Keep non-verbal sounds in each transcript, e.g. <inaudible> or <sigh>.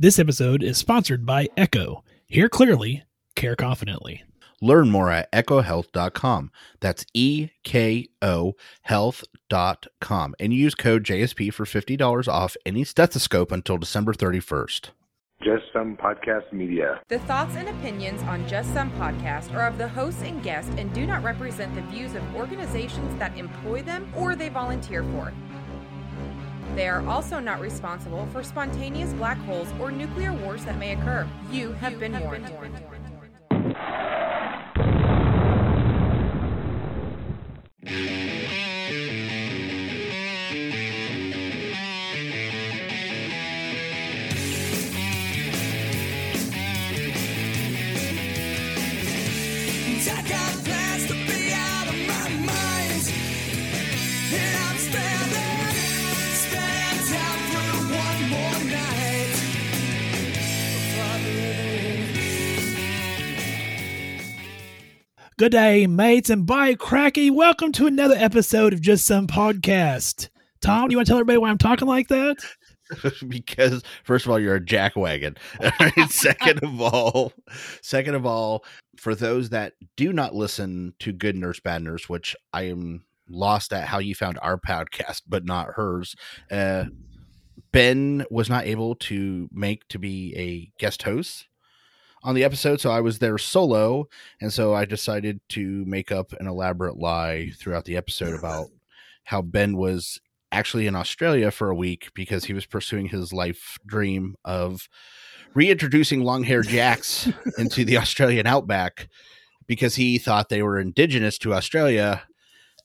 This episode is sponsored by Eko. Hear clearly, care confidently. Learn more at ekohealth.com. That's E K O health.com. And use code JSP for $50 off any stethoscope until December 31st. Just Some Podcast Media. The thoughts and opinions on Just Some Podcast are of the hosts and guests and do not represent the views of organizations that employ them or they volunteer for. They are also not responsible for spontaneous black holes or nuclear wars that may occur. You have been warned. I Good day, mates, and bye, cracky. Welcome to another episode of Just Some Podcast. Tom, do you want to tell everybody why I'm talking like that? <laughs> because first of all, you're a jackwagon. <laughs> Second of all, second of all, for those that do not listen to Good Nurse Bad Nurse, which I am lost at how you found our podcast but not hers. Uh, ben was not able to make to be a guest host on the episode, so I was there solo, and so I decided to make up an elaborate lie throughout the episode about <laughs> how Ben was actually in Australia for a week because he was pursuing his life dream of reintroducing long haired jacks <laughs> into the Australian outback because he thought they were indigenous to Australia.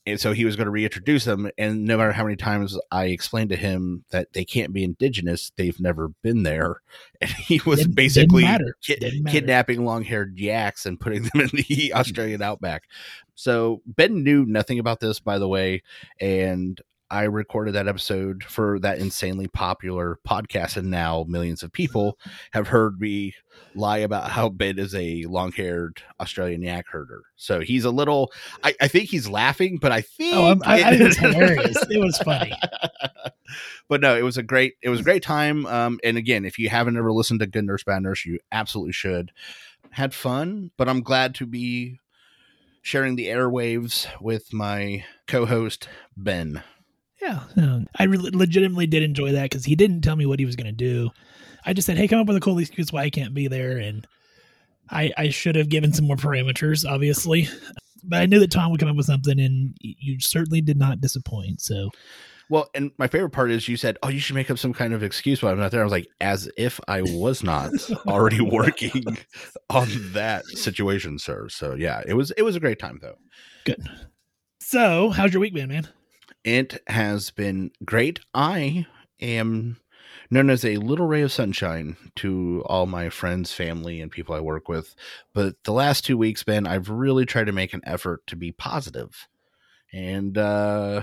And so he was going to reintroduce them. And no matter how many times I explained to him that they can't be indigenous, they've never been there. <laughs> And he was Didn't- basically Didn't matter. kidnapping long haired yaks and putting them in the <laughs> Australian outback. So Ben knew nothing about this, by the way. And I recorded that episode for that insanely popular podcast, and now millions of people have heard me lie about how Ben is a long haired Australian yak herder. So he's a little, I, I think he's laughing, but I think, Oh, I, I think it's hilarious. It was funny. <laughs> but no, it was a great, it was a great time. Um, and again, if you haven't ever listened to Good Nurse Bad Nurse, you absolutely should. Had fun, but I'm glad to be sharing the airwaves with my co-host Ben. Yeah, no, I re- legitimately did enjoy that because he didn't tell me what he was going to do. I just said, "Hey, come up with a cool excuse why I can't be there," and I, I should have given some more parameters, obviously, but I knew that Tom would come up with something, and you certainly did not disappoint. So, Well, and my favorite part is you said, "Oh, you should make up some kind of excuse why I'm not there." I was like, as if I was not <laughs> already working on that situation, sir. So yeah, it was it was a great time though. good. So, how's your week been, man? It has been great. I am known as a little ray of sunshine to all my friends, family, and people I work with. But the last two weeks, Ben, I've really tried to make an effort to be positive. And uh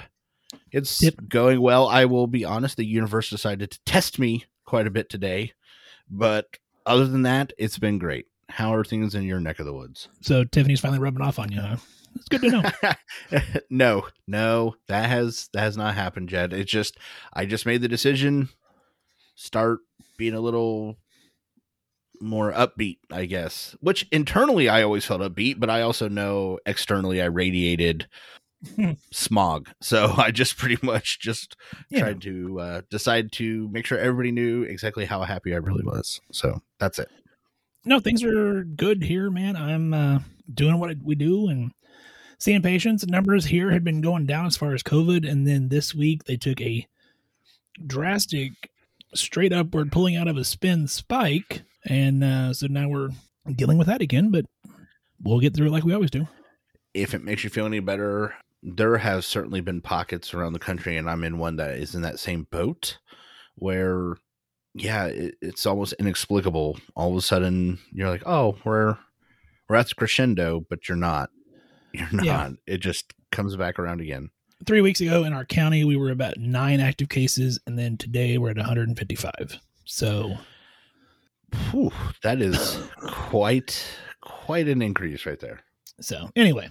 it's Yep. going well. I will be honest, the universe decided to test me quite a bit today. But other than that, it's been great. How are things in your neck of the woods? So Tiffany's finally rubbing off on you, huh? It's good to know. <laughs> no, no, that has that has not happened yet. It's just I just made the decision start being a little more upbeat, I guess. Which internally I always felt upbeat, but I also know externally I radiated smog. So <laughs> I just pretty much just Yeah. tried to uh, decide to make sure everybody knew exactly how happy I really was. So that's it. no, things are good here, man. I'm uh, doing what we do and seeing patients. Numbers here had been going down as far as COVID, and then this week they took a drastic, straight upward pulling out of a spin spike, and uh, so now we're dealing with that again. But we'll get through it like we always do. if it makes you feel any better, there has certainly been pockets around the country, and I'm in one that is in that same boat where, yeah, it, it's almost inexplicable. All of a sudden, you're like, oh, we're we're at the crescendo, but you're not. You're not. Yeah. It just comes back around again. Three weeks ago in our county, we were about nine active cases, and then today we're at 155. So Whew, that is quite quite an increase right there. So anyway,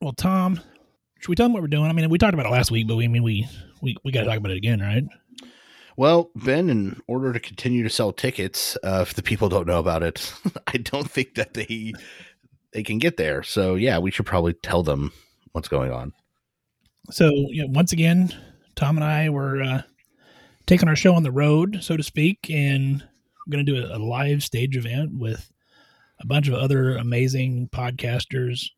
well, Tom, should we tell them what we're doing? I mean, we talked about it last week, but we I mean we we we got to talk about it again, right? Well, Ben, in order to continue to sell tickets, uh, if the people don't know about it, <laughs> I don't think that they they can get there. So yeah, we should probably tell them what's going on. So, you know, once again, Tom and I were uh, taking our show on the road, so to speak, and we're going to do a, a live stage event with a bunch of other amazing podcasters.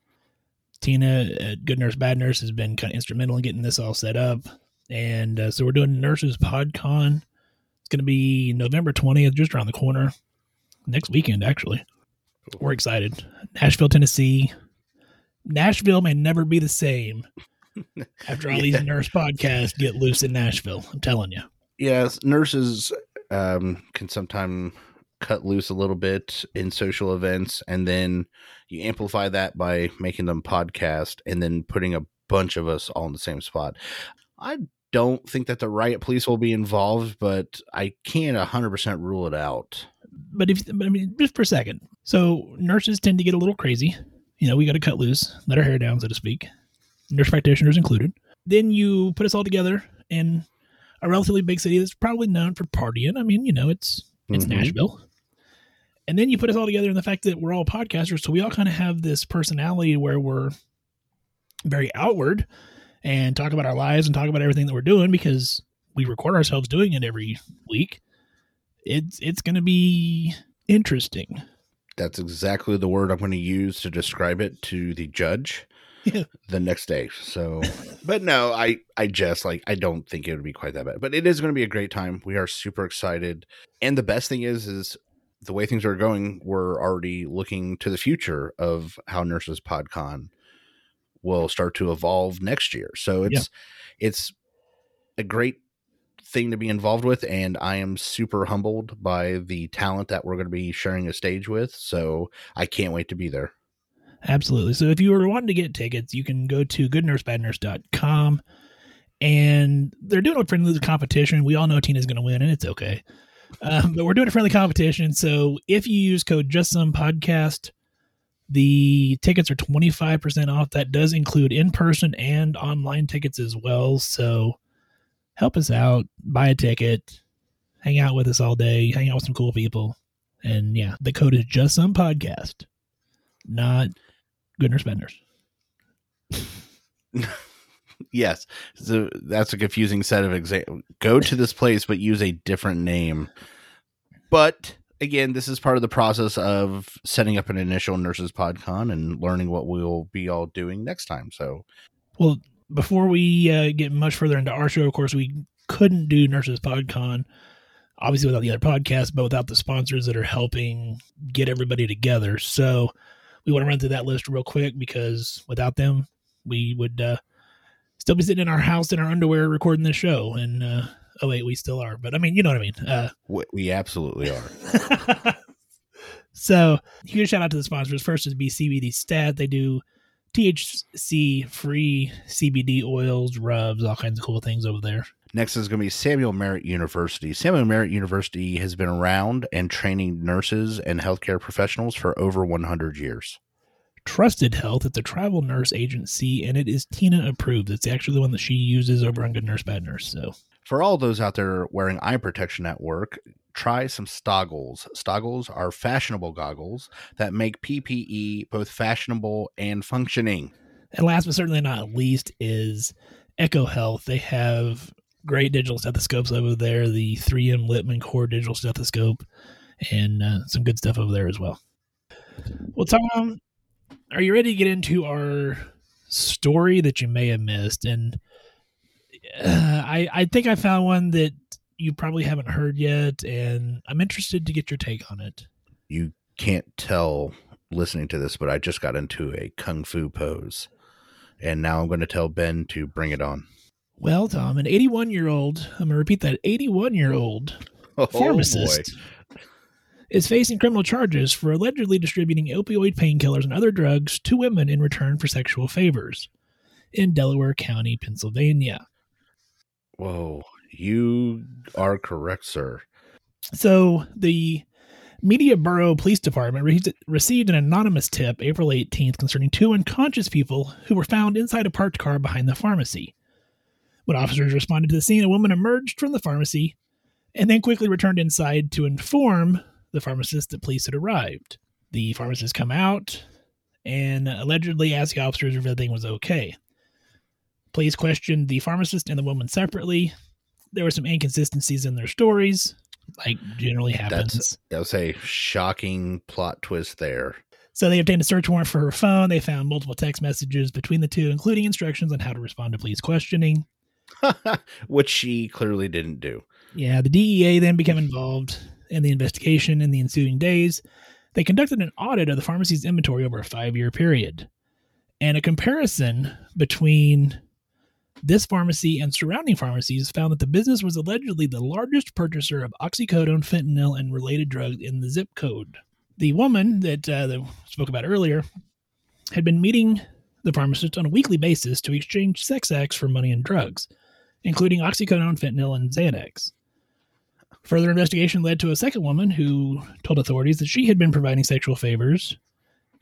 Tina at Good Nurse Bad Nurse has been kind of instrumental in getting this all set up. And uh, so we're doing Nurses PodCon. It's going to be November 20th, just around the corner. Next weekend, actually. We're excited. Nashville, Tennessee. Nashville may never be the same <laughs> after all Yeah. these nurse podcasts get loose in Nashville. I'm telling you. Yes, nurses um, can sometimes cut loose a little bit in social events, and then you amplify that by making them podcast and then putting a bunch of us all in the same spot. I don't think that the riot police will be involved, but I can't 100% rule it out. But if but I mean, just for a second. So nurses tend to get a little crazy. You know, we got to cut loose, let our hair down, so to speak. Nurse practitioners included. Then you put us all together in a relatively big city that's probably known for partying. I mean, you know, it's it's Mhm. Nashville. And then you put us all together in the fact that we're all podcasters, so we all kind of have this personality where we're very outward and talk about our lives and talk about everything that we're doing because we record ourselves doing it every week. It's it's going to be interesting. That's exactly the word I'm going to use to describe it to the judge Yeah. the next day. So, <laughs> but no, I I just like I don't think it would be quite that bad. But it is going to be a great time. We are super excited, and the best thing is is the way things are going. We're already looking to the future of how Nurses PodCon will start to evolve next year. So it's it's a great thing to be involved with and I am super humbled by the talent that we're going to be sharing a stage with. So I can't wait to be there. Absolutely. So if you were wanting to get tickets, you can go to goodnursebadnurse.com and they're doing a friendly competition. We all know Tina's going to win and it's okay. Um, but we're doing a friendly competition. So if you use code just some podcast, the tickets are 25% off. That does include in person and online tickets as well. So help us out, buy a ticket, hang out with us all day, hang out with some cool people. And yeah, the code is just some podcast, not good nurse benders. <laughs> Yes. So that's a confusing set of examples. Go to this place, but use a different name. But again, this is part of the process of setting up an initial Nurses PodCon and learning what we'll be all doing next time. So Well, before we uh, get much further into our show, of course, we couldn't do Nurses PodCon, obviously without the other podcasts, but without the sponsors that are helping get everybody together. So we want to run through that list real quick because without them, we would uh, still be sitting in our house in our underwear recording this show. And uh, oh wait, we still are, but I mean, you know what I mean. Uh, we, we absolutely are. <laughs> so huge shout out to the sponsors. First is BCBD Stat. They do THC free CBD oils, rubs, all kinds of cool things over there. Next is going to be Samuel Merritt University. Samuel Merritt University has been around and training nurses and healthcare professionals for over 100 years. Trusted Health. It's a travel nurse agency, and it is Tina approved. It's actually the one that she uses over on Good Nurse Bad Nurse. So For all those out there wearing eye protection at work, try some Stoggles. Stoggles are fashionable goggles that make PPE both fashionable and functioning. And last but certainly not least is Eko Health. They have great digital stethoscopes over there, the 3M Littmann Core digital stethoscope, and uh, some good stuff over there as well. Well, Tom, are you ready to get into our story that you may have missed? And uh, I, I think I found one that you probably haven't heard yet, and I'm interested to get your take on it. You can't tell listening to this, but I just got into a kung fu pose. And now I'm going to tell Ben to bring it on. Well, Tom, an 81 year old, I'm going to repeat that 81 year old Oh, pharmacist is facing criminal charges for allegedly distributing opioid painkillers and other drugs to women in return for sexual favors in Delaware County, Pennsylvania. Whoa. You are correct, sir. So the Media Borough Police Department re- received an anonymous tip April 18th concerning two unconscious people who were found inside a parked car behind the pharmacy. When officers responded to the scene, a woman emerged from the pharmacy and then quickly returned inside to inform the pharmacist that police had arrived. The pharmacist come out and allegedly asked the officers if everything was okay. Police questioned the pharmacist and the woman separately. There were some inconsistencies in their stories, like generally happens. I'll say shocking plot twist there. So they obtained a search warrant for her phone. They found multiple text messages between the two, including instructions on how to respond to police questioning. <laughs> Which she clearly didn't do. Yeah, the DEA then became <laughs> involved in the investigation in the ensuing days. They conducted an audit of the pharmacy's inventory over a five year period. And a comparison between this pharmacy and surrounding pharmacies found that the business was allegedly the largest purchaser of oxycodone, fentanyl, and related drugs in the zip code. The woman that, uh, that spoke about earlier had been meeting the pharmacist on a weekly basis to exchange sex acts for money and drugs, including oxycodone, fentanyl, and Xanax. Further investigation led to a second woman who told authorities that she had been providing sexual favors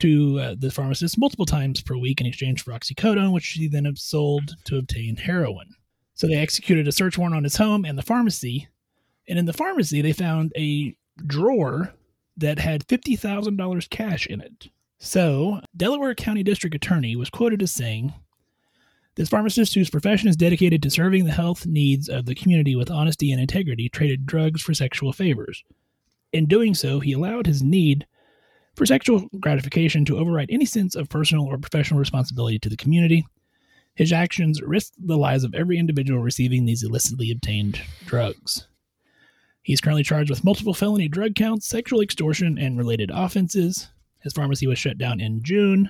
to uh, the pharmacist multiple times per week in exchange for oxycodone, which she then sold to obtain heroin. So they executed a search warrant on his home and the pharmacy. And in the pharmacy, they found a drawer that had $50,000 cash in it. So, Delaware County District Attorney was quoted as saying, This pharmacist, whose profession is dedicated to serving the health needs of the community with honesty and integrity, traded drugs for sexual favors. In doing so, he allowed his need for sexual gratification to override any sense of personal or professional responsibility to the community. His actions risk the lives of every individual receiving these illicitly obtained drugs. He's currently charged with multiple felony drug counts, sexual extortion, and related offenses. His pharmacy was shut down in June,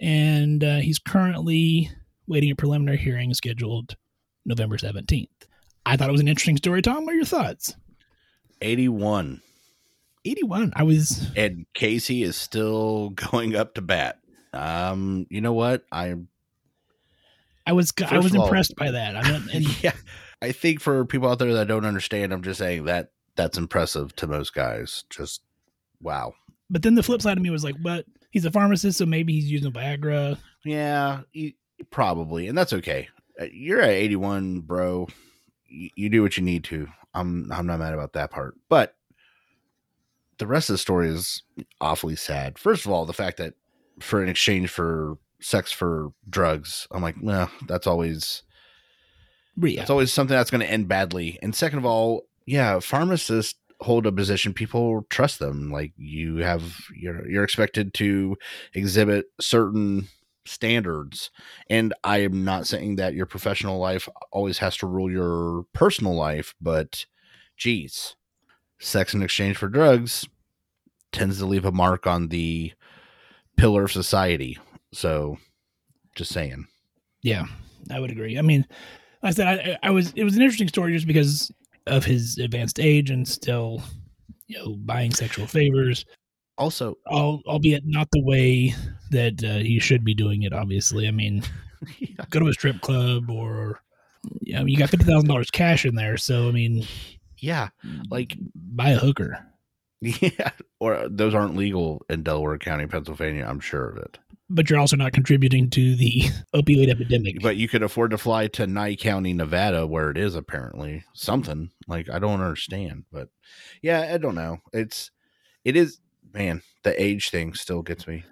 and uh, he's currently waiting a preliminary hearing scheduled November 17th. I thought it was an interesting story, Tom. What are your thoughts? 81. 81. I was And Casey is still <laughs> going up to bat. Um, you know what? I I was I was of all- impressed by that. I mean, and <laughs> yeah. I think for people out there that don't understand, I'm just saying that that's impressive to most guys. Just wow. but then the flip side of me was like, but he's a pharmacist, so maybe he's using Viagra. Yeah, you, probably, and that's okay. Uh, You're at 81, bro. You, you do what you need to. I'm I'm not mad about that part, but the rest of the story is awfully sad. First of all, the fact that for an exchange for sex for drugs, I'm like, well, that's always yeah, it's always something that's going to end badly. And second of all, yeah, pharmacists hold a position people trust them. Like you have you're you're expected to exhibit certain standards. And I am not saying that your professional life always has to rule your personal life, but geez, sex in exchange for drugs tends to leave a mark on the pillar of society. So just saying. yeah, I would agree. I mean, like I said I, I was it was an interesting story just because of his advanced age and still, you know, buying sexual favors, Also, al- albeit not the way that uh, he should be doing it. Obviously, I mean, <laughs> yeah. go to a strip club or. Yeah, I mean, you got fifty thousand dollars cash in there, so I mean, yeah, like mm, buy a hooker. <laughs> Yeah, or those aren't legal in Delaware County, Pennsylvania. I'm sure of it. But you're also not contributing to the <laughs> opioid epidemic. But you could afford to fly to Nye County, Nevada, where it is apparently something. Like I don't understand, but yeah, I don't know. It's it is man. The age thing still gets me.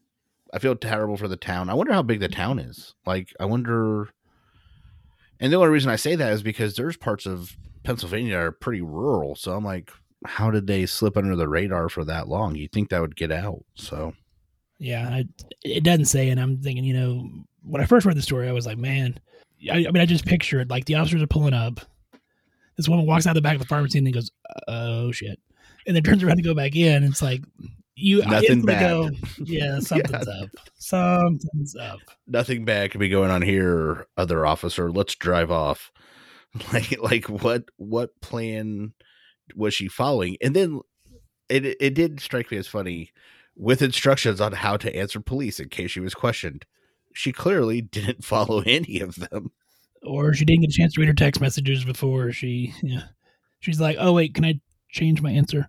I feel terrible for the town. I wonder how big the town is. Like I wonder. And the only reason I say that is because there's parts of Pennsylvania are pretty rural. So I'm like, how did they slip under the radar for that long? You'd think that would get out. So Yeah, I, it doesn't say, and I'm thinking, you know, when I first read the story, I was like, man, I, I mean, I just picture it like the officers are pulling up. This woman walks out the back of the pharmacy and then goes, "Oh shit," and then turns around to go back in. It's like you Nothing bad. go, "Yeah, <laughs> something's up. Something's up." nothing bad could be going on here, other officer. Let's drive off. <laughs> Like, like what, what plan was she following? And then it, it did strike me as funny with instructions on how to answer police in case she was questioned. She clearly didn't <laughs> follow any of them. Or she didn't get a chance to read her text messages before she, yeah, she's like, "Oh wait, can I change my answer?"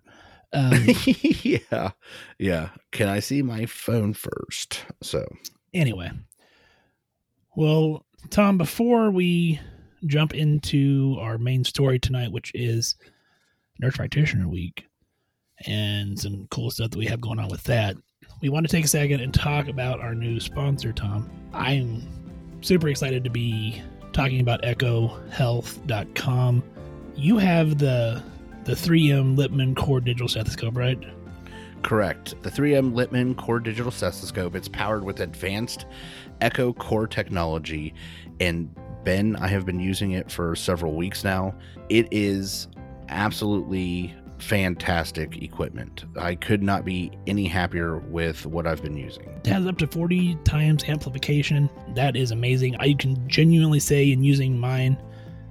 Um, <laughs> yeah, yeah. Can I see my phone first? So anyway well tom before we jump into our main story tonight which is Nurse Practitioner Week and some cool stuff that we have going on with that. We want to take a second and talk about our new sponsor, Tom. I'm super excited to be talking about ekohealth.com. You have the the 3M Littmann Core Digital Stethoscope, right? Correct. The 3M Littmann Core Digital Stethoscope. It's powered with advanced Eko Core technology. And Ben, I have been using it for several weeks now. It is absolutely fantastic equipment. I could not be any happier with what I've been using. It has up to 40 times amplification. That is amazing. I can genuinely say in using mine,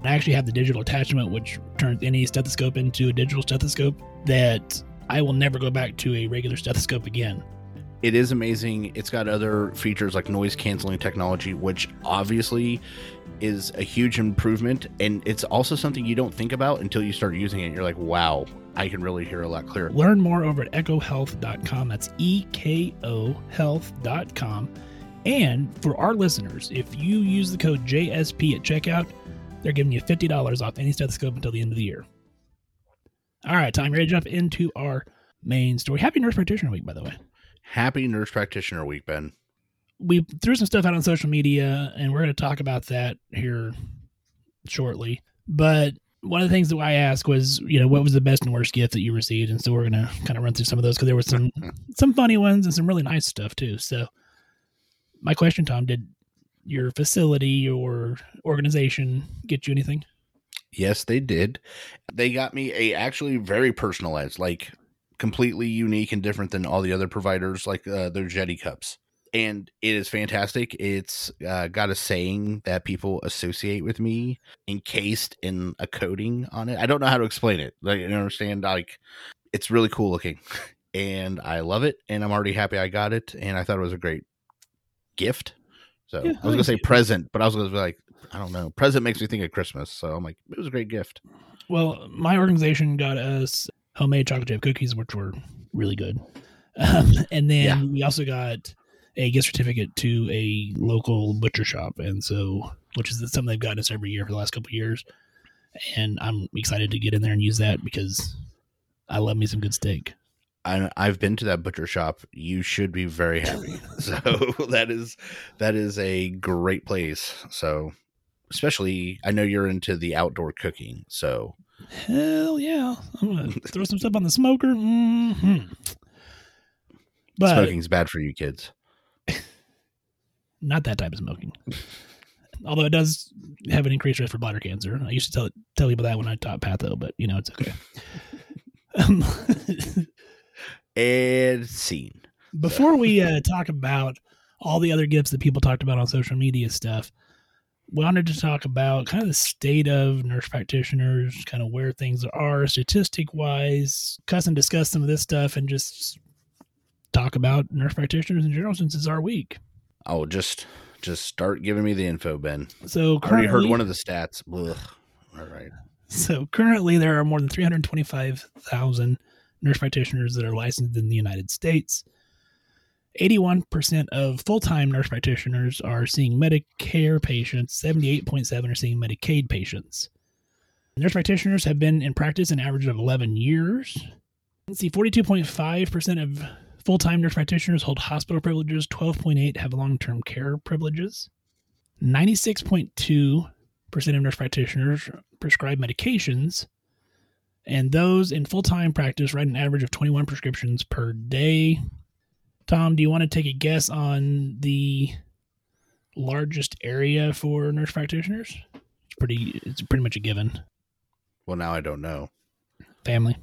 I actually have the digital attachment, which turns any stethoscope into a digital stethoscope, that I will never go back to a regular stethoscope again. It is amazing. It's got other features like noise canceling technology, which obviously is a huge improvement. And it's also something you don't think about until you start using it. You're like, wow, I can really hear a lot clearer. Learn more over at ekohealth.com. That's E K O health.com. And for our listeners, if you use the code JSP at checkout, they're giving you $50 off any stethoscope until the end of the year. All right, time ready to jump into our main story. Happy Nurse Practitioner Week, by the way. Happy Nurse Practitioner Week, Ben. We threw some stuff out on social media, and we're going to talk about that here shortly. But one of the things that I asked was, you know, what was the best and worst gift that you received? And so we're going to kind of run through some of those because there were some <laughs> some funny ones and some really nice stuff too. So, my question, Tom, did your facility or organization get you anything? Yes, they did. They got me a actually very personalized, like completely unique and different than all the other providers, like uh, their Yeti cups. And it is fantastic. It's uh, got a saying that people associate with me, encased in a coating on it. I don't know how to explain it. Like, you understand? Like, it's really cool looking, <laughs> and I love it. And I'm already happy I got it. And I thought it was a great gift. So Yeah, I was gonna say present, but I was gonna be like, I don't know. Present makes me think of Christmas, so I'm like, it was a great gift. Well, my organization got us homemade chocolate chip cookies, which were really good. Um, and then Yeah. we also got a gift certificate to a local butcher shop, and so which is something they've gotten us every year for the last couple of years. And I'm excited to get in there and use that because I love me some good steak. I, I've been to that butcher shop. You should be very happy. <laughs> so <laughs> that is that is a great place. So especially, I know you're into the outdoor cooking. So Hell yeah! I'm gonna <laughs> throw some stuff on the smoker. hmm But smoking's bad for you kids. not that type of smoking. <laughs> Although it does have an increased risk for bladder cancer. I used to tell tell people that when I taught patho, but you know it's okay. <laughs> um, And scene. before we uh, talk about all the other gifts that people talked about on social media stuff, wanted to talk about kind of the state of nurse practitioners, kind of where things are statistic wise, cuss and discuss some of this stuff, and just talk about nurse practitioners in general since it's our week. Oh, just just start giving me the info, Ben. So I already heard one of the stats. Ugh. All right. So currently, there are more than 325,000 nurse practitioners that are licensed in the United States. 81% of full time nurse practitioners are seeing Medicare patients, 78.7 are seeing Medicaid patients. Nurse practitioners have been in practice an average of 11 years. Let's see, 42.5% of full time nurse practitioners hold hospital privileges, 12.8 have long term care privileges. 96.2 percent of nurse practitioners prescribe medications, and those in full time practice write an average of 21 prescriptions per day. Tom, do you want to take a guess on the largest area for nurse practitioners? It's pretty. It's pretty much a given. Well, now I don't know. Family.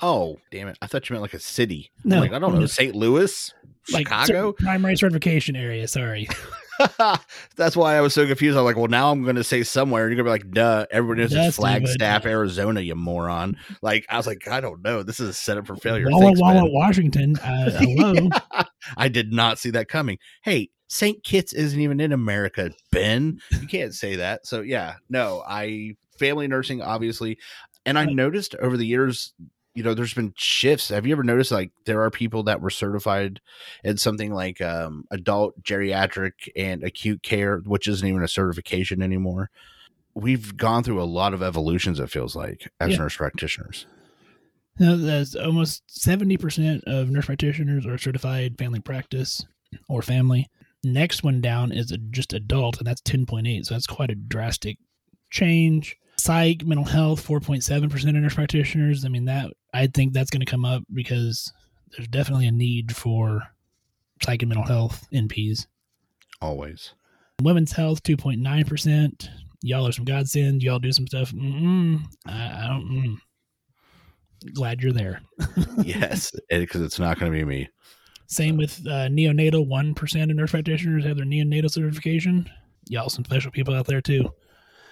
Oh, damn it! I thought you meant like a city. I'm No, like I don't know. no. St. Louis, Like Chicago. primary certification area. Sorry. <laughs> <laughs> That's why I was so confused. I'm like, well, now I'm going to say somewhere. And you're going to be like, duh, everyone knows it's Flagstaff, stupid. Arizona, you moron. Like, I was like, I don't know. This is a setup for failure. Walla Thanks, Walla, Ben. Washington. Uh, hello. <laughs> I did not see that coming. Hey, St. Kitts isn't even in America, Ben. You can't say that. So, yeah, no, I, family nursing, obviously. And I noticed over the years, you know, there's been shifts. Have you ever noticed like there are people that were certified in something like um, adult geriatric and acute care, which isn't even a certification anymore? we've gone through a lot of evolutions. It feels like as Yeah. nurse practitioners. Now, That's almost 70% of nurse practitioners are certified family practice or family. Next one down is a, just adult, and that's 10.8. So that's quite a drastic change. Psych, mental health, 4.7% of nurse practitioners. I mean, that I think that's going to come up because there's definitely a need for psych and mental health NPs. Always. Women's health, 2.9%. Y'all are some godsend. Y'all do some stuff. Mm-mm, I, I don't. Mm. Glad you're there. <laughs> yes, because it's not going to be me. Same with uh, neonatal. One percent of nurse practitioners have their neonatal certification. Y'all, some special people out there too.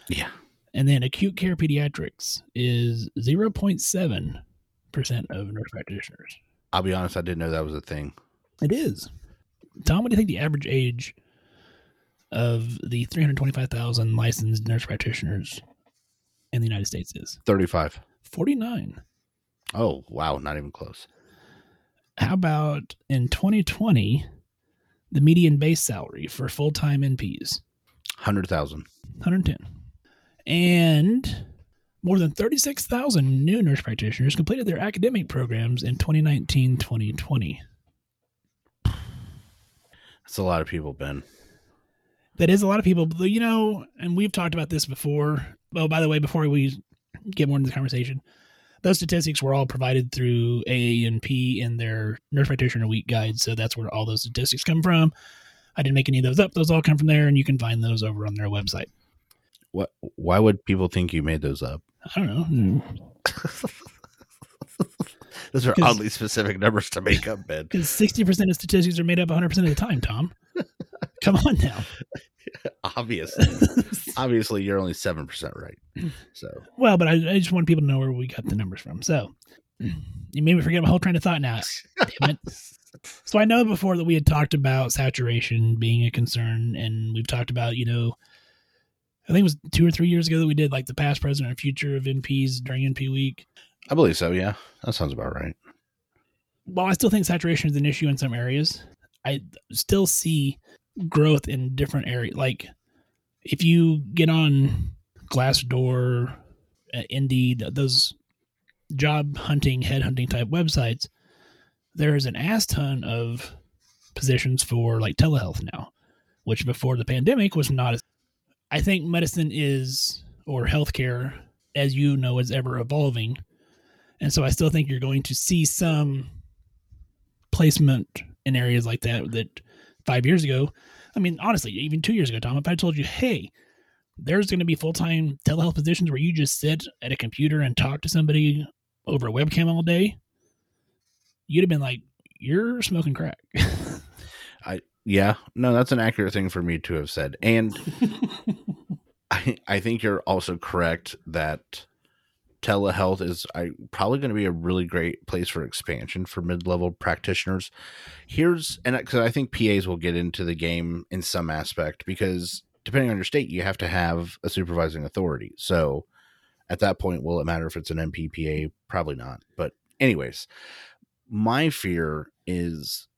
Yeah. And then acute care pediatrics is zero point seven percent of nurse practitioners. I'll be honest, I didn't know that was a thing. It is. Tom, what do you think the average age of the three hundred twenty-five thousand licensed nurse practitioners in the United States is? 35. Forty-nine. Oh, wow. Not even close. How about in 2020, the median base salary for full-time NPs? 100,000. 110. And more than 36,000 new nurse practitioners completed their academic programs in 2019 2020. That's a lot of people, Ben. That is a lot of people, but, you know, and we've talked about this before. Oh, by the way, before we get more into the conversation, those statistics were all provided through AANP in their Nurse Practitioner Week guide. So that's where all those statistics come from. I didn't make any of those up. Those all come from there, and you can find those over on their website. What? Why would people think you made those up? I don't know. Hmm. <laughs> Those are oddly specific numbers to make up, Ben. Because 60% of statistics are made up 100% of the time, Tom. <laughs> Come on now. <laughs> Obviously. Obviously, you're only 7% right. <clears throat> So, Well, but I, I just want people to know where we got the numbers from. So you made me forget my whole train of thought now. Damn it. So I know before that we had talked about saturation being a concern, and we've talked about, you know, I think it was two or three years ago that we did like the past, present, and future of NPs during NP week. I believe so. Yeah. That sounds about right. While I still think saturation is an issue in some areas, I still see growth in different areas. Like if you get on Glassdoor, uh, Indeed, those job hunting, headhunting type websites, there is an ass ton of positions for like telehealth now, which before the pandemic was not as. I think medicine is, or healthcare, as you know, is ever evolving. And so I still think you're going to see some placement in areas like that that five years ago, I mean, honestly, even two years ago, Tom, if I told you, hey, there's going to be full time telehealth positions where you just sit at a computer and talk to somebody over a webcam all day, you'd have been like, you're smoking crack. <laughs> I, Yeah. No, that's an accurate thing for me to have said. And <laughs> I, I think you're also correct that telehealth is I, probably going to be a really great place for expansion for mid-level practitioners. Here's and because I think PAs will get into the game in some aspect because depending on your state, you have to have a supervising authority. So at that point, will it matter if it's an MPPA? Probably not. But anyways, my fear is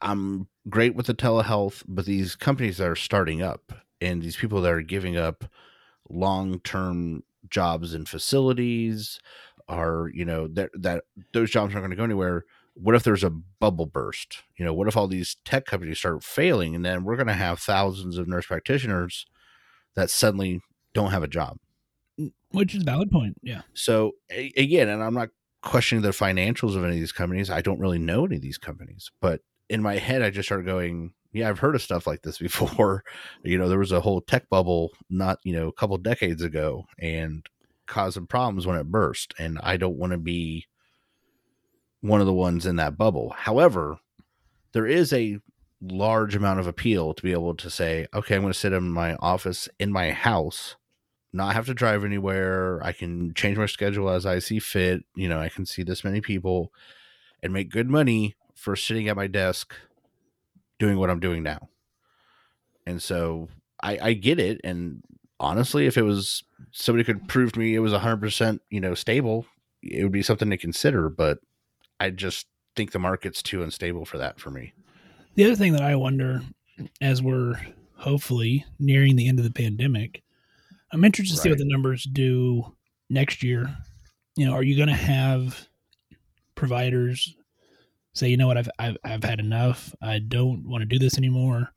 I'm great with the telehealth, but these companies that are starting up and these people that are giving up long term jobs and facilities are, you know, that that those jobs aren't going to go anywhere. What if there's a bubble burst? You know, what if all these tech companies start failing and then we're going to have thousands of nurse practitioners that suddenly don't have a job? Mm, which is a valid point. Yeah. So again, and I'm not questioning the financials of any of these companies. I don't really know any of these companies, but in my head, I just started going, yeah, I've heard of stuff like this <laughs> before. you know, there was a whole tech bubble not, you know, a couple decades ago and causing problems when it burst. And I don't want to be one of the ones in that bubble. However, there is a large amount of appeal to be able to say, okay, I'm going to sit in my office in my house not have to drive anywhere. I can change my schedule as I see fit. You know, I can see this many people and make good money for sitting at my desk doing what I'm doing now. And so I, I get it. And honestly, if it was somebody could prove to me it was 100%, you know, stable, it would be something to consider. But I just think the market's too unstable for that for me. The other thing that I wonder as we're hopefully nearing the end of the pandemic, I'm interested to see what the numbers do next year. You know, are you going to have providers say, you know what, I've I've, I've had enough. I don't want to do this anymore.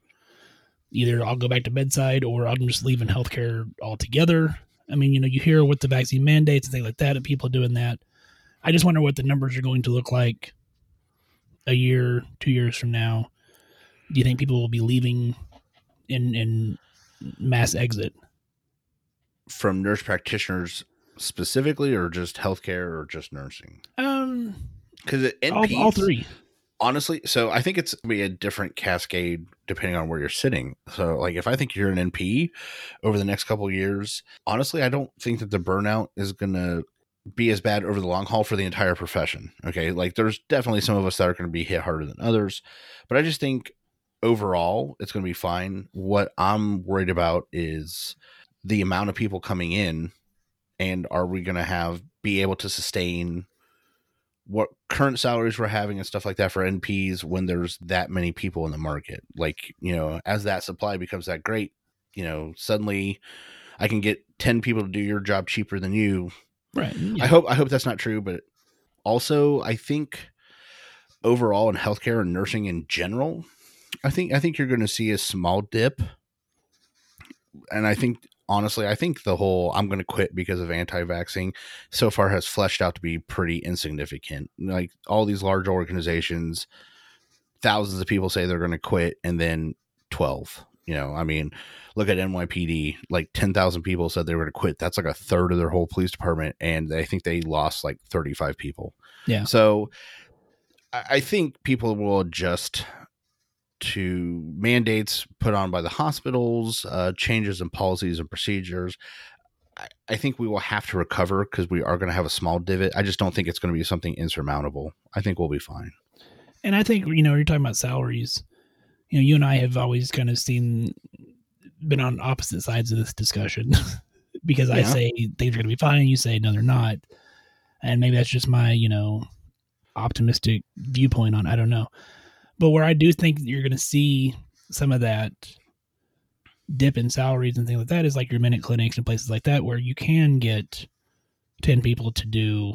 Either I'll go back to bedside or I'm just leaving healthcare altogether. I mean, you know, you hear with the vaccine mandates and things like that, and people doing that. I just wonder what the numbers are going to look like a year, two years from now. Do you think people will be leaving in in mass exit? From nurse practitioners specifically, or just healthcare, or just nursing? Um, Because all, all three. honestly so i think it's be a different cascade depending on where you're sitting. So like if i think you're an np over the next couple of years honestly i don't think that the burnout is gonna be as bad over the long haul for the entire profession okay? Like there's definitely some of us that are going to be hit harder than others but i just think overall it's going to be fine. What i'm worried about is the amount of people coming in and are we going to have be able to sustain what current salaries we're having and stuff like that for NPs when there's that many people in the market. Like, you know, as that supply becomes that great, you know, suddenly I can get 10 people to do your job cheaper than you. Right. I hope I hope that's not true, but also I think overall in healthcare and nursing in general, I think I think you're going to see a small dip. And I think honestly, I think the whole I'm going to quit because of anti-vaxxing so far has fleshed out to be pretty insignificant. Like all these large organizations, thousands of people say they're going to quit, and then twelve. You know, I mean, look at NYPD. Like ten thousand people said they were going to quit. That's like a third of their whole police department, and I think they lost like thirty-five people. Yeah. So, I I think people will adjust to mandates put on by the hospitals, uh, changes in policies and procedures. I, I think we will have to recover because we are going to have a small divot. I just don't think it's going to be something insurmountable. I think we'll be fine. And I think you know you're talking about salaries. You know, you and I have always kind of seen been on opposite sides of this discussion <laughs> because I say things are going to be fine, you say no, they're not, and maybe that's just my you know optimistic viewpoint on. I don't know, but where I do think you're going to see some of that dip in salaries and things like that is like your minute clinics and places like that where you can get 10 people to do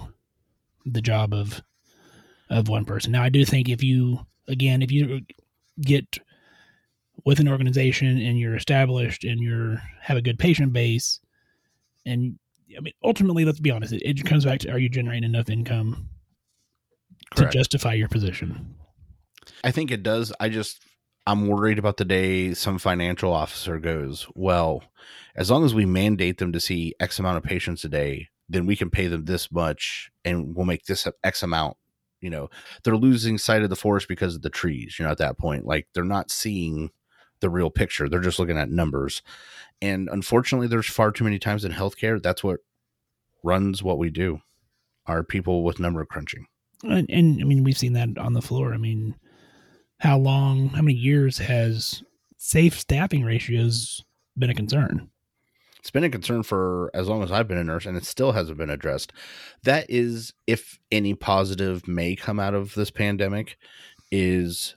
the job of of one person. Now I do think if you again if you get with an organization and you're established and you're have a good patient base and I mean ultimately let's be honest it, it comes back to are you generating enough income Correct. to justify your position. I think it does. I just I'm worried about the day some financial officer goes, well, as long as we mandate them to see X amount of patients a day, then we can pay them this much and we'll make this X amount. You know, they're losing sight of the forest because of the trees, you know, at that point. Like they're not seeing the real picture. They're just looking at numbers. And unfortunately, there's far too many times in healthcare. That's what runs what we do. Are people with number crunching. And, and I mean we've seen that on the floor. I mean how long how many years has safe staffing ratios been a concern? it's been a concern for as long as I've been a nurse, and it still hasn't been addressed. That is, if any positive may come out of this pandemic, is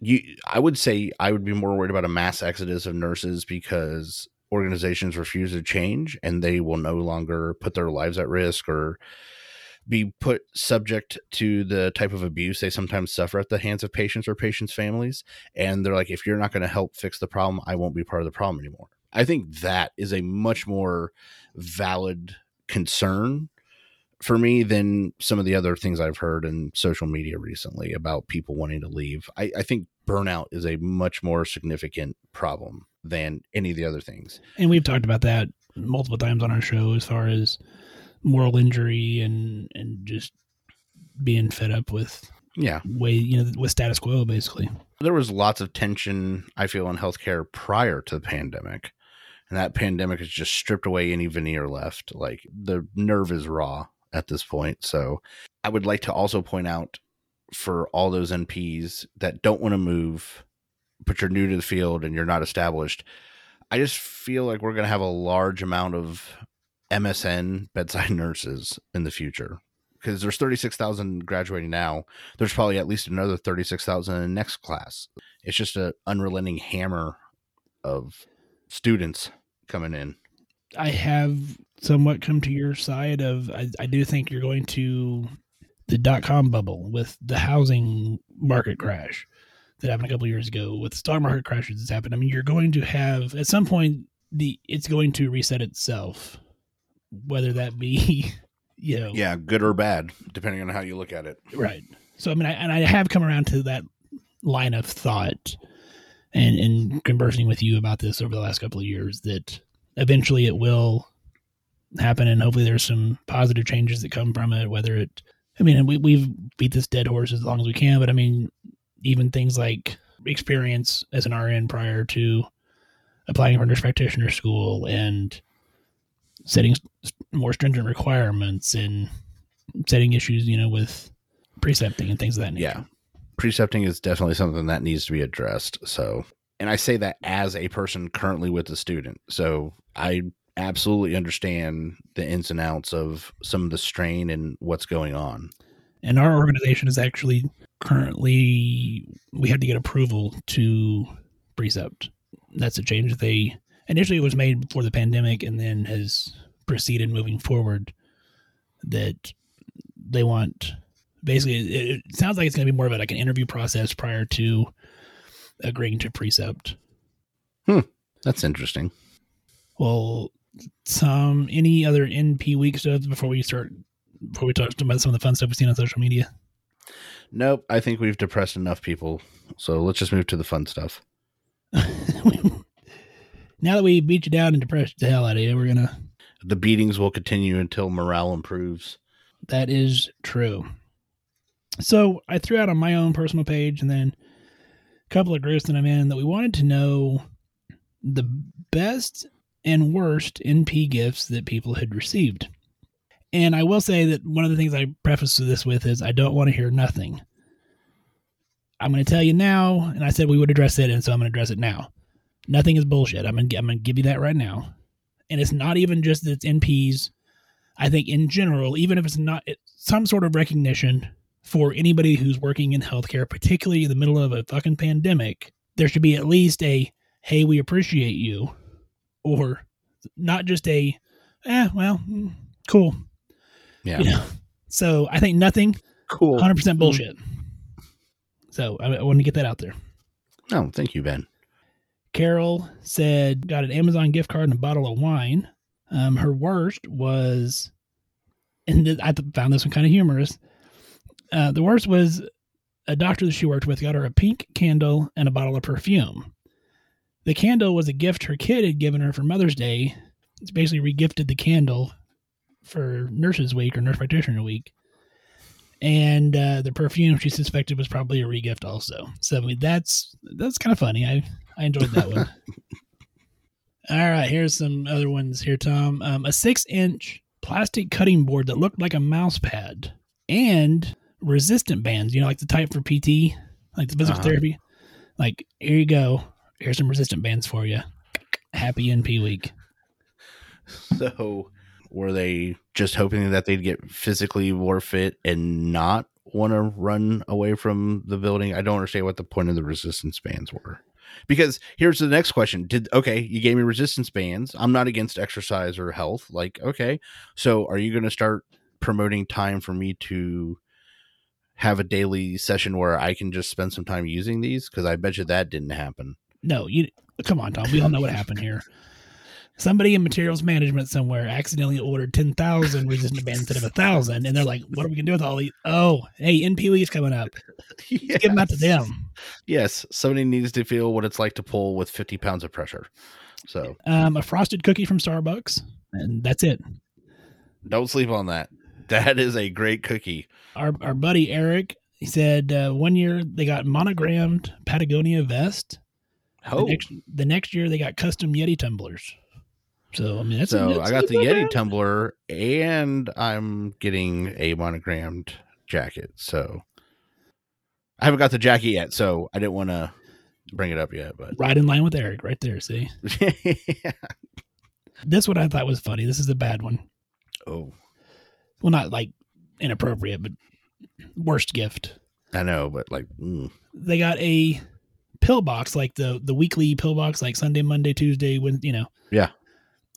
you. I would say I would be more worried about a mass exodus of nurses because organizations refuse to change, and they will no longer put their lives at risk or be put subject to the type of abuse they sometimes suffer at the hands of patients or patients' families. And they're like, if you're not going to help fix the problem, I won't be part of the problem anymore. I think that is a much more valid concern for me than some of the other things I've heard in social media recently about people wanting to leave. I, I think burnout is a much more significant problem than any of the other things. and we've talked about that multiple times on our show as far as moral injury and and just being fed up with Yeah. way you know with status quo basically There was lots of tension, I feel, in healthcare prior to the pandemic. And that pandemic has just stripped away any veneer left. Like the nerve is raw at this point. So I would like to also point out for all those NPs that don't want to move, but you're new to the field and you're not established. I just feel like we're going to have a large amount of MSN bedside nurses in the future because there's 36,000 graduating now. There's probably at least another 36,000 in the next class. It's just an unrelenting hammer of students coming in. I have somewhat come to your side of I, I do think you're going to the dot com bubble with the housing market crash that happened a couple years ago with stock market crashes that's happened. I mean, you're going to have at some point the it's going to reset itself, whether that be <laughs> you know Yeah, good or bad, depending on how you look at it. Right. So I mean, I, and I have come around to that line of thought, and and conversing with you about this over the last couple of years that eventually it will happen, and hopefully there's some positive changes that come from it. Whether it, I mean, we we've beat this dead horse as long as we can, but I mean, even things like experience as an RN prior to applying for nurse practitioner school and setting more stringent requirements and setting issues, you know, with precepting and things of that nature. Yeah. Precepting is definitely something that needs to be addressed. So, and I say that as a person currently with a student. So I absolutely understand the ins and outs of some of the strain and what's going on. And our organization is actually currently we had to get approval to precept. That's a change they initially it was made before the pandemic and then has proceeded moving forward that they want basically it, it sounds like it's going to be more of a, like an interview process prior to agreeing to precept. Hmm. That's interesting. Well, some any other NP week stuff before we start before we talk about some of the fun stuff we've seen on social media. Nope. I think we've depressed enough people. So let's just move to the fun stuff. <laughs> now that we beat you down and depressed the hell out of you, we're gonna. The beatings will continue until morale improves. That is true. So I threw out on my own personal page and then a couple of groups that I'm in that we wanted to know the best and worst NP gifts that people had received. And I will say that one of the things I preface this with is I don't want to hear nothing. I'm going to tell you now, and I said we would address it, and so I'm going to address it now. Nothing is bullshit. I'm going to I'm going to give you that right now, and it's not even just that it's NPs. I think in general, even if it's not it's some sort of recognition for anybody who's working in healthcare, particularly in the middle of a fucking pandemic, there should be at least a "Hey, we appreciate you," or not just a "Eh, well, mm, cool." Yeah. You know? So I think nothing, Cool. hundred percent bullshit. So I, I want to get that out there. Oh, thank you, Ben. Carol said got an Amazon gift card and a bottle of wine. Um, her worst was, and th- I found this one kind of humorous. Uh, the worst was a doctor that she worked with got her a pink candle and a bottle of perfume. The candle was a gift her kid had given her for Mother's Day. It's basically regifted the candle for Nurses Week or Nurse Practitioner Week. And uh, the perfume she suspected was probably a regift also. So I mean, that's that's kind of funny. I I enjoyed that one. <laughs> All right, here's some other ones here, Tom. Um, a six inch plastic cutting board that looked like a mouse pad and resistant bands, you know, like the type for PT, like the physical Uh-huh. therapy. Like, here you go. Here's some resistant bands for you. Happy NP week. <laughs> So, were they just hoping that they'd get physically more fit and not want to run away from the building? I don't understand what the point of the resistance bands were. Because here's the next question. Did okay, you gave me resistance bands. I'm not against exercise or health. Like, okay. So, are you going to start promoting time for me to have a daily session where I can just spend some time using these? Because I bet you that didn't happen. No, you come on, Tom. We all know what happened here. <laughs> Somebody in materials management somewhere accidentally ordered ten thousand resistant bands instead of a thousand, and they're like, "What are we gonna do with all these?" Oh, hey, NPE is coming up. <laughs> Give them out to them. Yes, somebody needs to feel what it's like to pull with 50 pounds of pressure. So Um, a frosted cookie from Starbucks, and that's it. don't sleep on that. That is a great cookie. Our our buddy Eric, he said uh, one year they got monogrammed Patagonia vest. Oh, The next, the next year they got custom Yeti tumblers. So I mean, that's so that's I got the Yeti tumbler and I'm getting a monogrammed jacket. So I haven't got the jacket yet, so I didn't want to bring it up yet. But right in line with Eric, right there. See, <laughs> this one I thought was funny. This is a bad one. oh, Well, not like inappropriate, but worst gift. I know, but like, mm, They got a pill box, like the the weekly pill box, like Sunday, Monday, Tuesday, when you know. Yeah.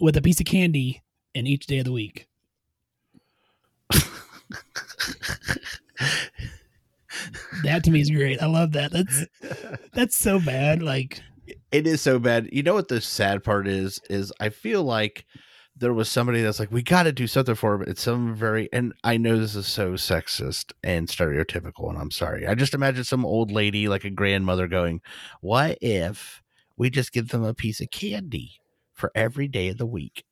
With a piece of candy in each day of the week. that to me is great. I love that. That's that's so bad. Like It is so bad. You know what the sad part is? Is I feel like there was somebody that's like, we got to do something for him. It's some very, and I know this is so sexist and stereotypical, and I'm sorry. I just imagine some old lady, like a grandmother, going, "What if we just give them a piece of candy for every day of the week?"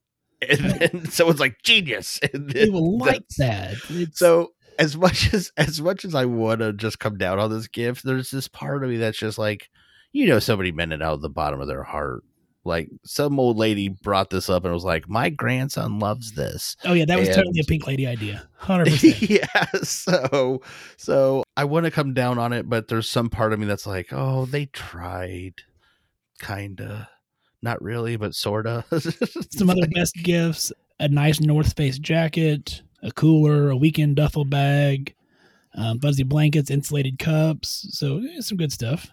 And then <laughs> someone's like, "Genius!" <laughs> And then people like that. It's, so as much as as much as I want to just come down on this gift, there's this part of me that's just like, you know, somebody meant it out of the bottom of their heart. Like some old lady brought this up and was like, "My grandson loves this." oh yeah, that was totally a pink lady idea. <laughs> Hundred percent. yeah, so so I want to come down on it, but there's some part of me that's like, "Oh, they tried, kinda, not really, but sorta." <laughs> Some other best gifts: a nice North Face jacket, a cooler, a weekend duffel bag, um, fuzzy blankets, insulated cups. So eh, some good stuff.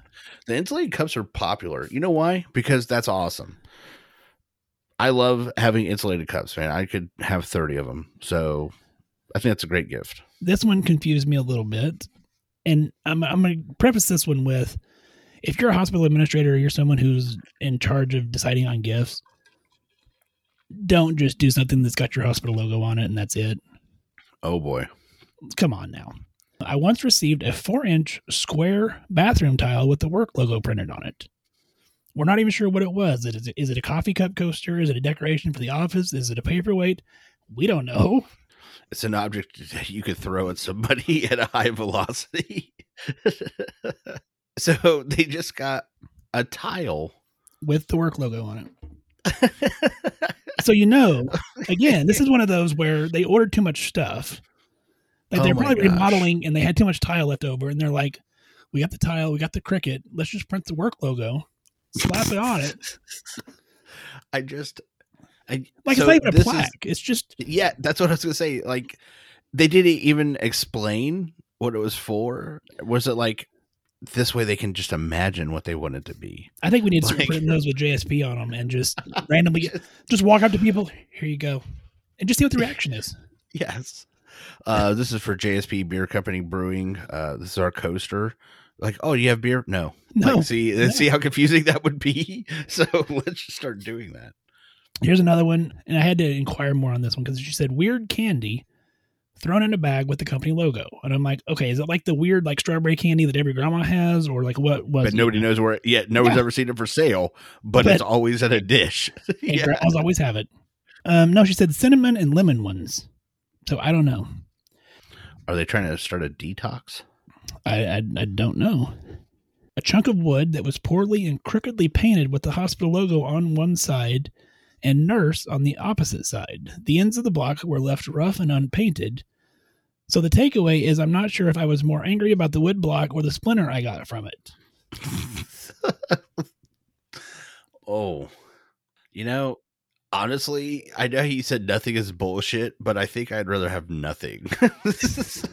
The insulated cups are popular. You know why? Because that's awesome. I love having insulated cups, man. I could have 30 of them. So I think that's a great gift. This one confused me a little bit, and I'm I'm going to preface this one with: if you're a hospital administrator, or you're someone who's in charge of deciding on gifts. Don't just do something that's got your hospital logo on it and that's it. Oh boy. come on now. I once received a four inch square bathroom tile with the work logo printed on it. We're not even sure what it was. Is it, is it a coffee cup coaster? Is it a decoration for the office? Is it a paperweight? We don't know. It's an object that you could throw at somebody <laughs> at a high velocity. <laughs> so <laughs> they just got a tile. With the work logo on it. <laughs> So, you know, <laughs> again, this is one of those where they ordered too much stuff. Like Oh they're my probably gosh. remodeling and they had too much tile left over. And they're like, we got the tile, we got the cricket. Let's just print the work logo, slap it on it. I just I Like so it's not even a this is- plaque. it's just yeah, that's what I was gonna say. Like they didn't even explain what it was for. Was it like this way they can just imagine what they want it to be? I think we need to Like- putting those with JSP on them and just randomly <laughs> just walk up to people. Here you go, and just see what the reaction is. <laughs> Yes. Uh, this is for JSP Beer Company Brewing. Uh, this is our coaster. Like, oh, you have beer? No. No, Like, see, no. see how confusing that would be. <laughs> So let's just start doing that. here's another one, and I had to inquire more on this one because she said weird candy thrown in a bag with the company logo, and I'm like, okay, is it like the weird like strawberry candy that every grandma has, or like what was? But nobody knows where. it Yeah, nobody's Yeah. ever seen it for sale. But, But- it's always at a dish. <laughs> Yeah. grandmas always have it. Um, no, she said cinnamon and lemon ones. So I don't know. Are they trying to start a detox? I, I I don't know. A chunk of wood that was poorly and crookedly painted with the hospital logo on one side and nurse on the opposite side. The ends of the block were left rough and unpainted. So the takeaway is I'm not sure if I was more angry about the wood block or the splinter I got from it. <laughs> Oh, you know, honestly, I know you said nothing is bullshit, but I think I'd rather have nothing. <laughs> So,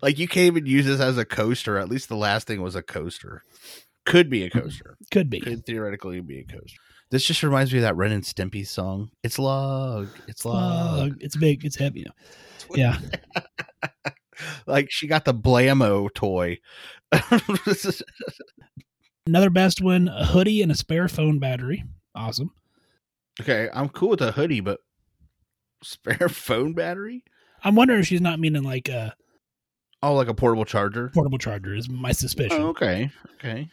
like, you can't even use this as a coaster. At least the last thing was a coaster. Could be a coaster. Could be. Could theoretically be a coaster. This just reminds me of that Ren and Stimpy song. It's log. It's log. Uh, it's big. It's heavy. Yeah. <laughs> like she got the Blammo toy. <laughs> Another best one a hoodie and a spare phone battery. Awesome. okay, I'm cool with a hoodie, but spare <laughs> phone battery? I'm wondering if she's not meaning like a Oh, like a portable charger? portable charger, is my suspicion. Oh, okay. Okay.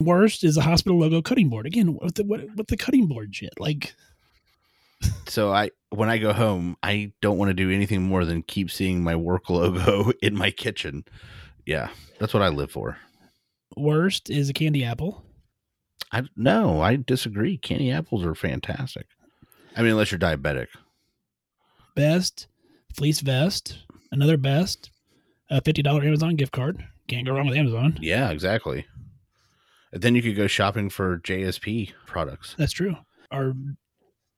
Worst is a hospital logo cutting board. Again, what the what, what the cutting board shit? Like So I when I go home, I don't want to do anything more than keep seeing my work logo <laughs> in my kitchen. Yeah, that's what I live for. worst is a candy apple. I no, I disagree. Candy apples are fantastic. I mean, unless you're diabetic. Best fleece vest. Another best a fifty dollar Amazon gift card. Can't go wrong with Amazon. Yeah, exactly. Then you could go shopping for JSP products. That's true. Our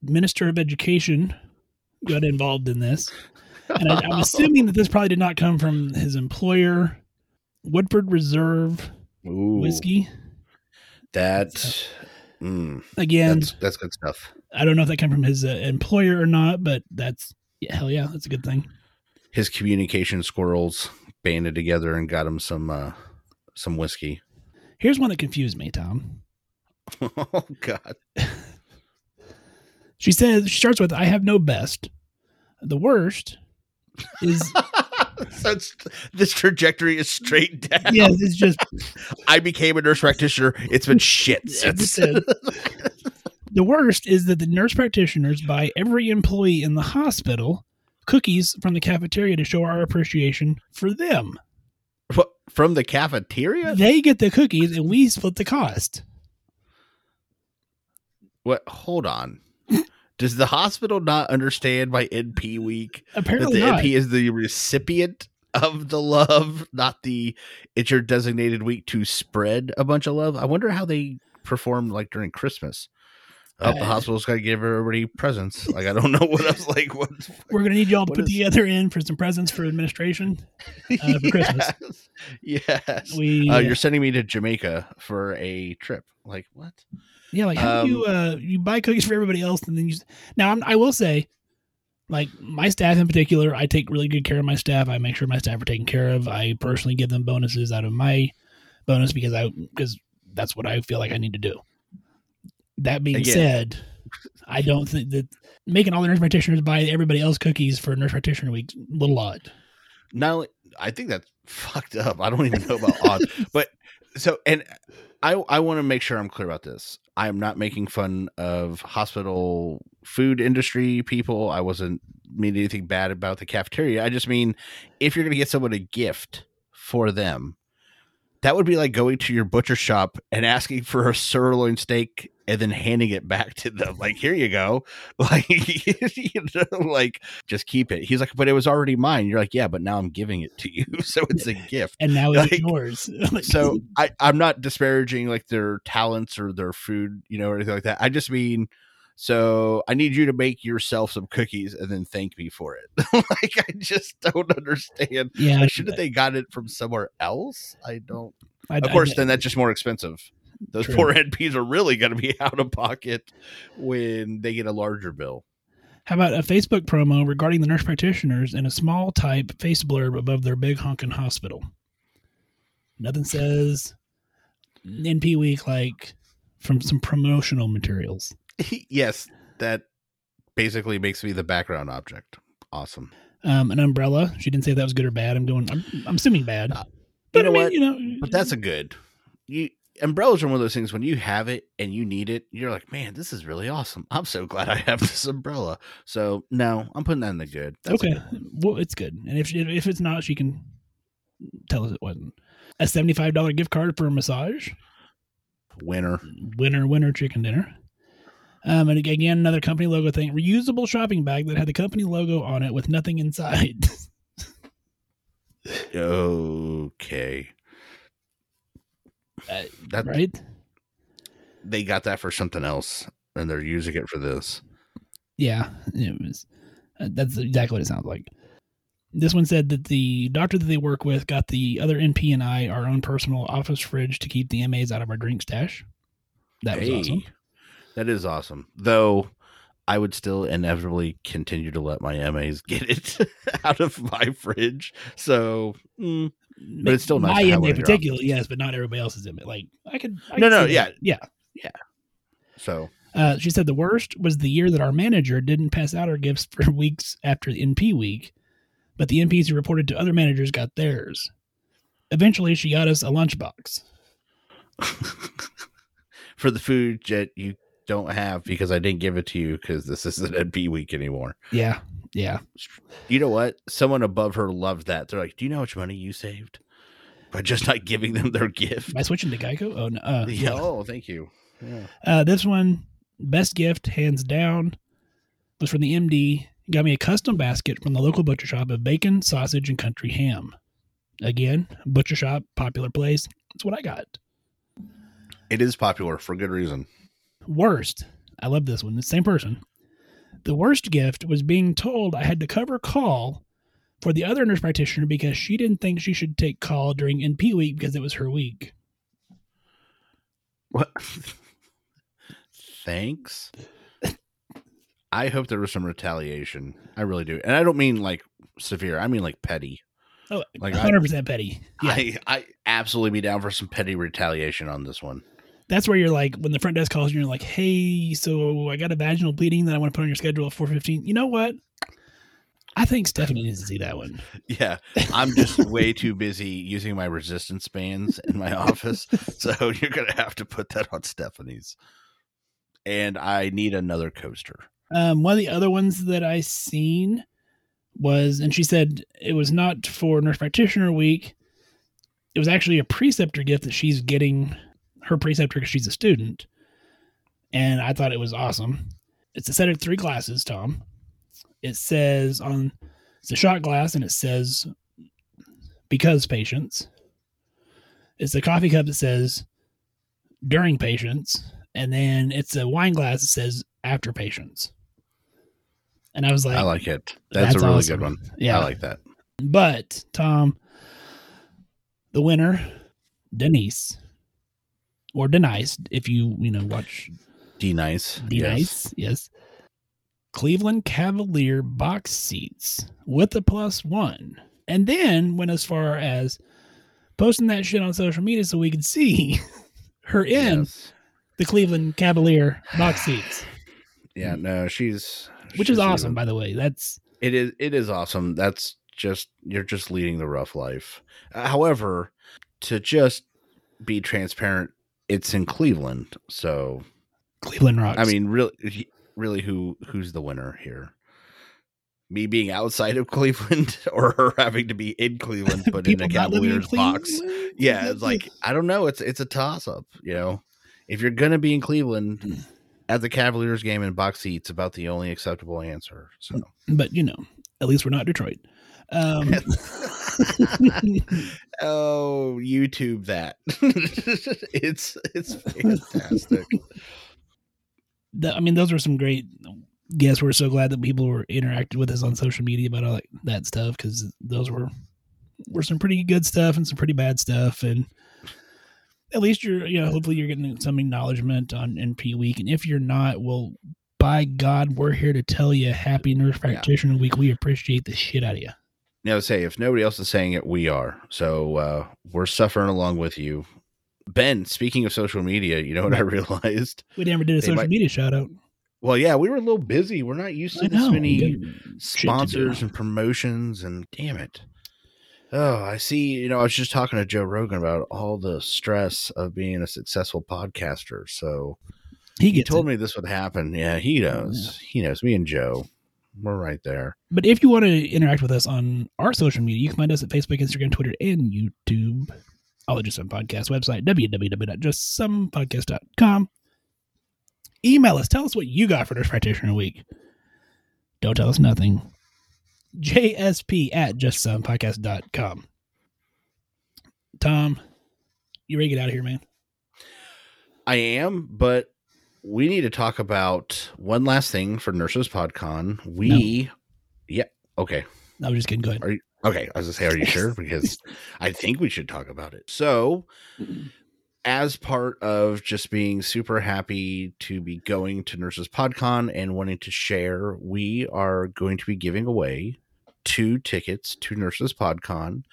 minister of education got involved in this, and I, I'm <laughs> assuming that this probably did not come from his employer, Woodford Reserve Ooh, whiskey. That mm, Again, that's that's good stuff. I don't know if that came from his uh, employer or not, but that's yeah, hell yeah, that's a good thing. His communication squirrels banded together and got him some uh some whiskey. Here's one that confused me, Tom. <laughs> oh God. She says she starts with, "I have no best." The worst is <laughs> so this trajectory is straight down. yes, it's just <laughs> I became a nurse practitioner. It's been shit since. the worst is that the nurse practitioners buy every employee in the hospital cookies from the cafeteria to show our appreciation for them. From the cafeteria? They get the cookies and we split the cost. What? Hold on. Does the hospital not understand by NP week that Apparently the not. NP is the recipient of the love, not the it's your designated week to spread a bunch of love? I wonder how they perform like during Christmas. Uh, the Uh, hospital's got to give everybody presents. Like I don't know what else. Like what? We're gonna need y'all to put is- together in for some presents for administration. Uh, for <laughs> Christmas. Yes. yes. We Uh, you're sending me to Jamaica for a trip. Like what? yeah, like how do you um, uh you buy cookies for everybody else and then you now I'm, I will say, like my staff in particular, I take really good care of my staff. I make sure my staff are taken care of. I personally give them bonuses out of my bonus because I because that's what I feel like I need to do. That being Again. said, I don't think that making all the nurse practitioners buy everybody else cookies for nurse practitioner week a little odd. only I think that's fucked up. I don't even know about odd, <laughs> but so and I I want to make sure I'm clear about this. I am not making fun of hospital food industry people. I wasn't mean anything bad about the cafeteria. I just mean if you're going to get someone a gift for them, that would be like going to your butcher shop and asking for a sirloin steak and then handing it back to them. Like, here you go. <laughs> Like, you know, like just keep it. He's like, but it was already mine. You're like, yeah, but now I'm giving it to you. <laughs> So it's a gift. And now <laughs> it's Like, yours. So I, I'm not disparaging like their talents or their food, you know, or anything like that. I just mean, so I need you to make yourself some cookies and then thank me for it. like, I just don't understand. yeah, shouldn't they got it from somewhere else? I don't. I, Of I- course, then that's just more expensive. Those True. poor <laughs> NPs are really going to be out of pocket when they get a larger bill. How about a Facebook promo regarding the nurse practitioners and a small type face blurb above their big honkin' hospital? Nothing says NP week like from some promotional materials. <laughs> yes, that basically makes me the background object. Awesome. Um, an umbrella. She didn't say that was good or bad. I'm going. I'm, I'm assuming bad. Uh, But you know I mean, what? You know, But that's a good. You umbrellas are one of those things when you have it and you need it, you're like, man, this is really awesome. I'm so glad I have <laughs> this umbrella. So no, I'm putting that in the good. That's okay. good. Well, it's good. And if she, if it's not, she can tell us it wasn't. A seventy five dollar gift card for a massage. Winner. winner winner chicken dinner um and again another company logo thing reusable shopping bag that had the company logo on it with nothing inside <laughs> Okay. Uh, That right they got that for something else and they're using it for this. yeah it was uh, that's exactly what it sounds like this one said that the doctor that they work with got the other np and i our own personal office fridge to keep the mas out of our drink stash that was awesome That is awesome. Though I would still inevitably continue to let my MAs <laughs> get it out of my fridge. So mm, But it's still nice my have in your particularly yes but not everybody else's MA. like i could I No, could no, yeah, that. yeah so Uh, she said the worst was the year that our manager didn't pass out our gifts for <laughs> weeks after the NP week, but the NPs who reported to other managers got theirs. Eventually, she got us a lunchbox. <laughs> for the food that you don't have because I didn't give it to you because this isn't NP week anymore. Yeah, yeah. You know what? Someone above her loved that. They're like, "Do you know how much money you saved by just not giving them their gift?" Am I switching to Geico? Oh no. Uh, Yeah. yeah. Oh, thank you. Yeah. Uh, this one, best gift hands down, was from the MD. Got me a custom basket from the local butcher shop of bacon, sausage, and country ham. Again, butcher shop, popular place. That's what I got. It is popular for good reason. Worst. I love this one. The same person. The worst gift was being told I had to cover call for the other nurse practitioner because she didn't think she should take call during NP week because it was her week. What? <laughs> Thanks. I hope there was some retaliation. I really do, and I don't mean like severe. I mean like petty. Oh, Like, hundred percent petty. Yeah, I I absolutely be down for some petty retaliation on this one. That's where you're like when the front desk calls you, you're like, "Hey, so I got a vaginal bleeding that I want to put on your schedule at 4:15." You know what? I think Stephanie needs to see that one. <laughs> Yeah, I'm just way too busy using my resistance bands in my <laughs> office, so <laughs> you're gonna have to put that on Stephanie's. And I need another coaster. Um, one of the other ones that I seen was, and she said it was not for Nurse Practitioner Week. It was actually a preceptor gift that she's getting her preceptor because she's a student, and I thought it was awesome. It's a set of three glasses, Tom. It says on it's a shot glass, and it says because patients. It's a coffee cup that says during patients, and then it's a wine glass that says after patients. And I was like, I like it. That's, That's a really awesome. good one. Yeah. I like that. but Tom, the winner, Denise, or Denise, if you you know watch D nice. Denise, yes. Cleveland Cavalier box seats with a plus one, and then went as far as posting that shit on social media so we could see <laughs> her in Yes. the Cleveland Cavalier box <sighs> seats, Yeah. No, she's which is awesome, even- by the way. That's It is. It is awesome. That's just you're just leading the rough life. Uh, However, to just be transparent, it's in Cleveland, so Cleveland rocks. I mean, really, really, who who's the winner here? Me being outside of <laughs> Cleveland, or her having to be in Cleveland, but in a in Cavaliers box? Yeah, it's like I don't know. It's it's a toss up. You know, if you're gonna be in Cleveland at the Cavaliers game in box seats, about the only acceptable answer. So but you know, at least we're not Detroit. Um, <laughs> <laughs> oh, YouTube that. <laughs> it's it's fantastic. the, I mean, those were some great guests. We're so glad that people were interacting with us on social media about all that, that stuff because those were were some pretty good stuff and some pretty bad stuff. And at least you're, you know, hopefully you're getting some acknowledgement on NP Week. And if you're not, well, by God, we're here to tell you Happy Nurse Practitioner Week. We appreciate the shit out of you. Now, say if nobody else is saying it, we are. So uh, we're suffering along with you. Ben, speaking of social media, you know what I <laughs> realized? We never did a They social might- media shout out. Well, yeah, we were a little busy. We're not used to I this know. many we got shit to do. sponsors and promotions, and damn it. Oh, I see. You know, I was just talking to Joe Rogan about all the stress of being a successful podcaster. So He he told it. me this would happen. Yeah, he knows. He knows. Me and Joe, we're right there. But if you want to interact with us on our social media, you can find us at Facebook, Instagram, Twitter, and YouTube. All at Just Some Podcast website, www.justsomepodcast.com. Email us. Tell us what you got for Nurse Practitioner Week. Don't tell us nothing. JSP at justsomepodcast.com. Tom, you ready to get out of here, man? I am, but we need to talk about one last thing for Nurses PodCon. We, yeah, okay. I was just kidding. Go ahead. Are you okay? I was gonna say, are you sure? <laughs> Because I think we should talk about it. So, as part of just being super happy to be going to Nurses PodCon and wanting to share, we are going to be giving away two tickets to Nurses PodCon.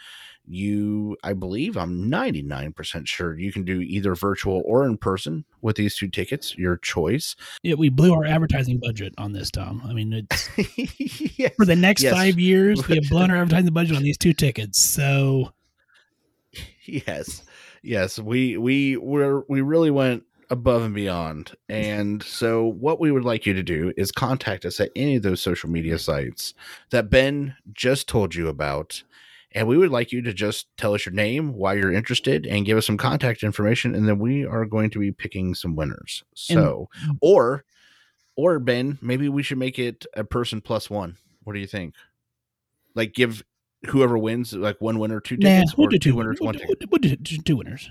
You, I believe, I'm 99% sure you can do either virtual or in person with these two tickets, your choice. Yeah, we blew our advertising budget on this, Tom. I mean, it's <laughs> yes. for the next Yes. five years, we have blown our <laughs> advertising budget on these two tickets. So yes yes we we were we really went above and beyond and so what we would like you to do is contact us at any of those social media sites that ben just told you about and we would like you to just tell us your name why you're interested and give us some contact information and then we are going to be picking some winners. So mm-hmm. or or ben maybe we should make it a person plus one. What do you think? Like give whoever wins like one winner two nah, tickets we'll or do two, two. winners we'll, one do- ticket? we'll do two, winners.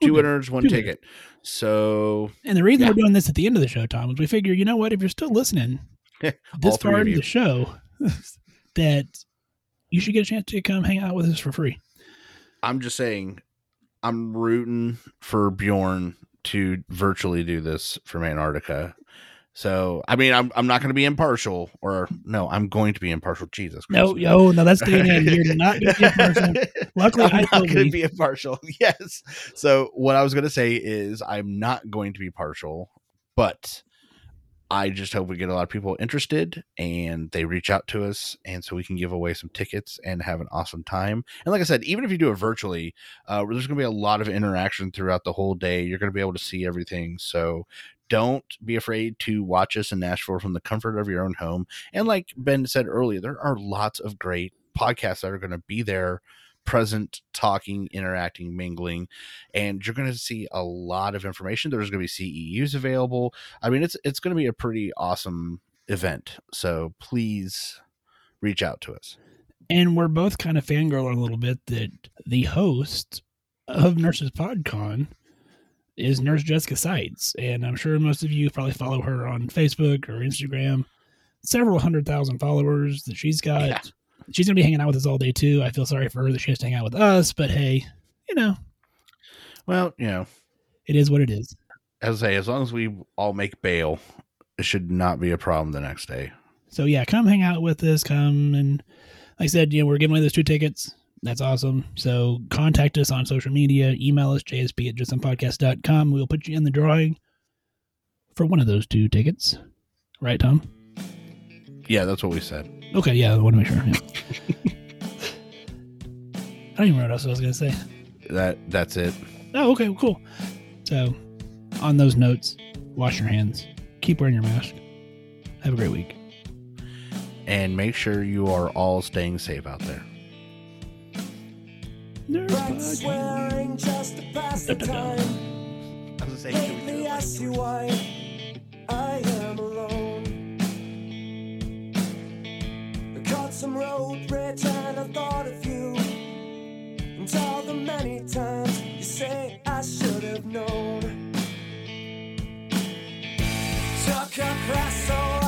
two We'll winners one two ticket. So And the reason Yeah. we're doing this at the end of the show, Tom, is we figure, you know what, if you're still listening <laughs> this part of the show, <laughs> that you should get a chance to come hang out with us for free. i'm just saying i'm rooting for bjorn to virtually do this from antarctica So I mean, I'm I'm not going to be impartial, or no, I'm going to be impartial. Jesus, No, yo, no, that's staying in. You're not going to be impartial. <laughs> Luckily, I'm I not going to be impartial. <laughs> Yes. So what I was going to say is I'm not going to be partial, but I just hope we get a lot of people interested and they reach out to us, and so we can give away some tickets and have an awesome time. And like I said, even if you do it virtually, uh, there's going to be a lot of interaction throughout the whole day. You're going to be able to see everything. So don't be afraid to watch us in Nashville from the comfort of your own home. And like Ben said earlier, there are lots of great podcasts that are going to be there present talking interacting mingling and you're going to see a lot of information there's going to be ceus available i mean it's it's going to be a pretty awesome event so please reach out to us And we're both kind of fangirling a little bit that the host of Nurses PodCon is Nurse Jessica Sites. And I'm sure most of you probably follow her on Facebook or Instagram. Several hundred thousand followers that she's got. Yeah. She's going to be hanging out with us all day, too. I feel sorry for her that she has to hang out with us, but hey, you know, well you know it is what it is. as i say as long as we all make bail it should not be a problem the next day So yeah, come hang out with us. Come and like I said, you know, we're giving away those two tickets. That's awesome. So contact us on social media, email us, jsp at justsomepodcast.com. We'll put you in the drawing for one of those two tickets. Right, Tom? Yeah that's what we said Okay, yeah, I want to make sure. Yeah. <laughs> I don't even know what else I was gonna say. that that's it Oh, okay, cool. So on those notes, wash your hands, keep wearing your mask. Have a great week. and make sure you are all staying safe out there to time. I was gonna say, some road rage and I thought of you. And all the many times you say I should have known. Took a so